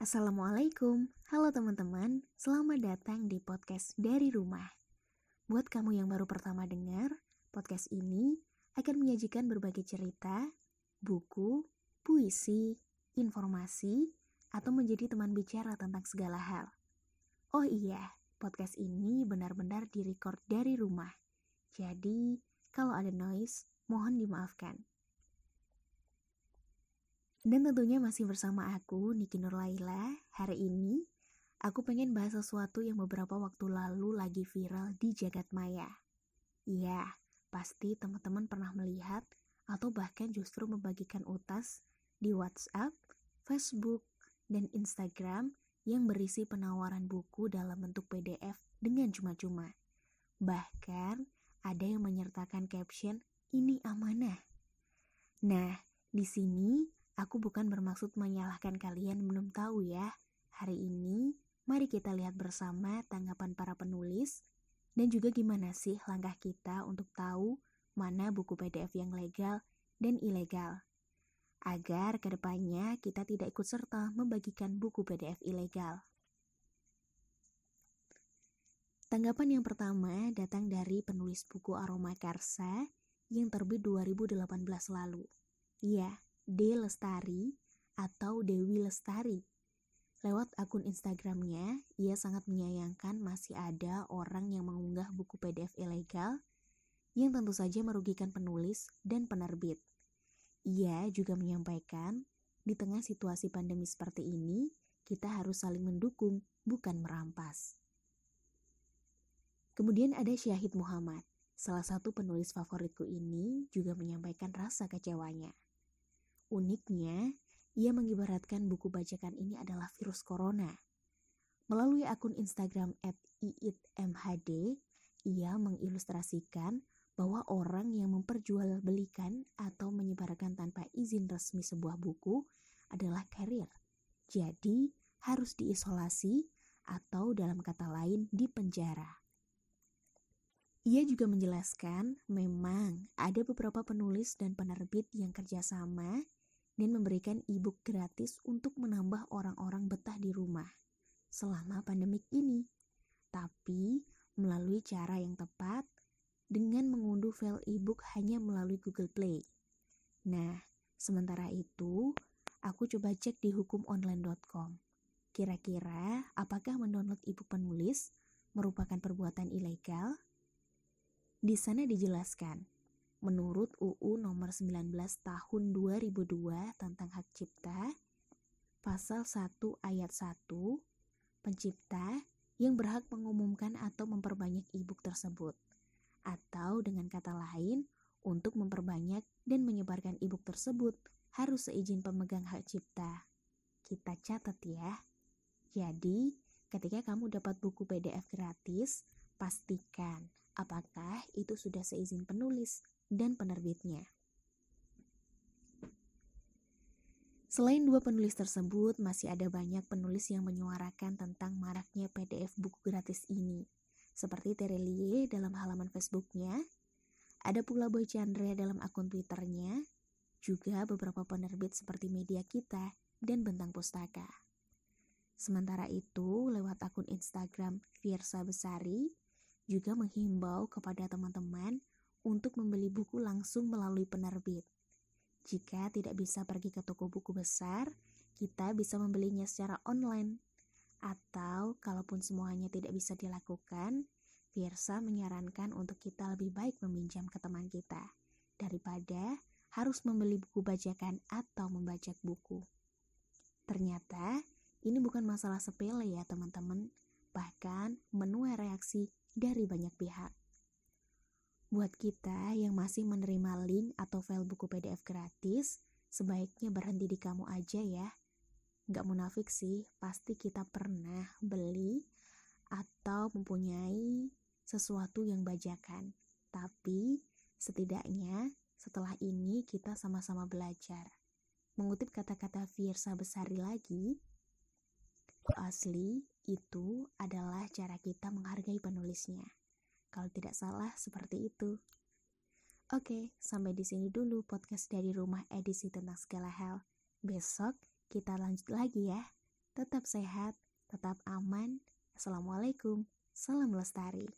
Assalamualaikum, halo teman-teman, selamat datang di podcast dari rumah. Buat kamu yang baru pertama dengar, podcast ini akan menyajikan berbagai cerita, buku, puisi, informasi, atau menjadi teman bicara tentang segala hal. Oh iya, podcast ini benar-benar direcord dari rumah. Jadi, kalau ada noise, mohon dimaafkan. Dan tentunya masih bersama aku, Niki Nurlaila. Hari ini, aku pengen bahas sesuatu yang beberapa waktu lalu lagi viral di jagat maya. Iya, pasti teman-teman pernah melihat atau bahkan justru membagikan utas di WhatsApp, Facebook, dan Instagram yang berisi penawaran buku dalam bentuk PDF dengan cuma-cuma. Bahkan, ada yang menyertakan caption, ini amanah. Nah, di sini Aku bukan bermaksud menyalahkan kalian belum tahu ya. Hari ini, mari kita lihat bersama tanggapan para penulis dan juga gimana sih langkah kita untuk tahu mana buku PDF yang legal dan ilegal. Agar ke depannya kita tidak ikut serta membagikan buku PDF ilegal. Tanggapan yang pertama datang dari penulis buku Aroma Karsa yang terbit 2018 lalu. Iya, D Lestari atau Dewi Lestari. Lewat akun Instagramnya, ia sangat menyayangkan masih ada orang yang mengunggah buku PDF ilegal yang tentu saja merugikan penulis dan penerbit. Ia juga menyampaikan, di tengah situasi pandemi seperti ini, kita harus saling mendukung, bukan merampas. Kemudian ada Syahid Muhammad, salah satu penulis favoritku ini juga menyampaikan rasa kecewanya. Uniknya, ia mengibaratkan buku bajakan ini adalah virus corona. Melalui akun Instagram @iitmhd, ia mengilustrasikan bahwa orang yang memperjualbelikan atau menyebarkan tanpa izin resmi sebuah buku adalah carrier. Jadi, harus diisolasi atau dalam kata lain dipenjara. Ia juga menjelaskan memang ada beberapa penulis dan penerbit yang kerjasama dan memberikan e-book gratis untuk menambah orang-orang betah di rumah selama pandemik ini. Tapi melalui cara yang tepat dengan mengunduh file e-book hanya melalui Google Play. Nah, sementara itu, aku coba cek di hukumonline.com. Kira-kira apakah mendownload e-book penulis merupakan perbuatan ilegal? Di sana dijelaskan, menurut UU nomor 19 tahun 2002 tentang hak cipta, pasal 1 ayat 1, pencipta yang berhak mengumumkan atau memperbanyak e-book tersebut, atau dengan kata lain, untuk memperbanyak dan menyebarkan e-book tersebut harus seizin pemegang hak cipta. Kita catat ya. Jadi, ketika kamu dapat buku PDF gratis, pastikan apakah itu sudah seizin penulis dan penerbitnya. Selain dua penulis tersebut, masih ada banyak penulis yang menyuarakan tentang maraknya PDF buku gratis ini. Seperti Terelie dalam halaman Facebooknya, ada pula Boy Chandra dalam akun Twitternya, juga beberapa penerbit seperti Media Kita dan Bentang Pustaka. Sementara itu, lewat akun Instagram Fiersa Besari, juga menghimbau kepada teman-teman untuk membeli buku langsung melalui penerbit. Jika tidak bisa pergi ke toko buku besar, kita bisa membelinya secara online. Atau, kalaupun semuanya tidak bisa dilakukan, Fiersa menyarankan untuk kita lebih baik meminjam ke teman kita daripada harus membeli buku bajakan atau membajak buku. Ternyata, ini bukan masalah sepele ya teman-teman, bahkan menuai reaksi dari banyak pihak. Buat kita yang masih menerima link atau file buku PDF gratis, sebaiknya berhenti di kamu aja ya. Gak munafik sih, pasti kita pernah beli atau mempunyai sesuatu yang bajakan. Tapi setidaknya setelah ini kita sama-sama belajar. Mengutip kata-kata Fiersa Besari lagi, asli itu adalah cara kita menghargai penulisnya. Kalau tidak salah, seperti itu. Oke, sampai di sini dulu podcast dari rumah edisi tentang segala hal. Besok kita lanjut lagi ya. tetap sehat, tetap aman. Assalamualaikum, salam lestari.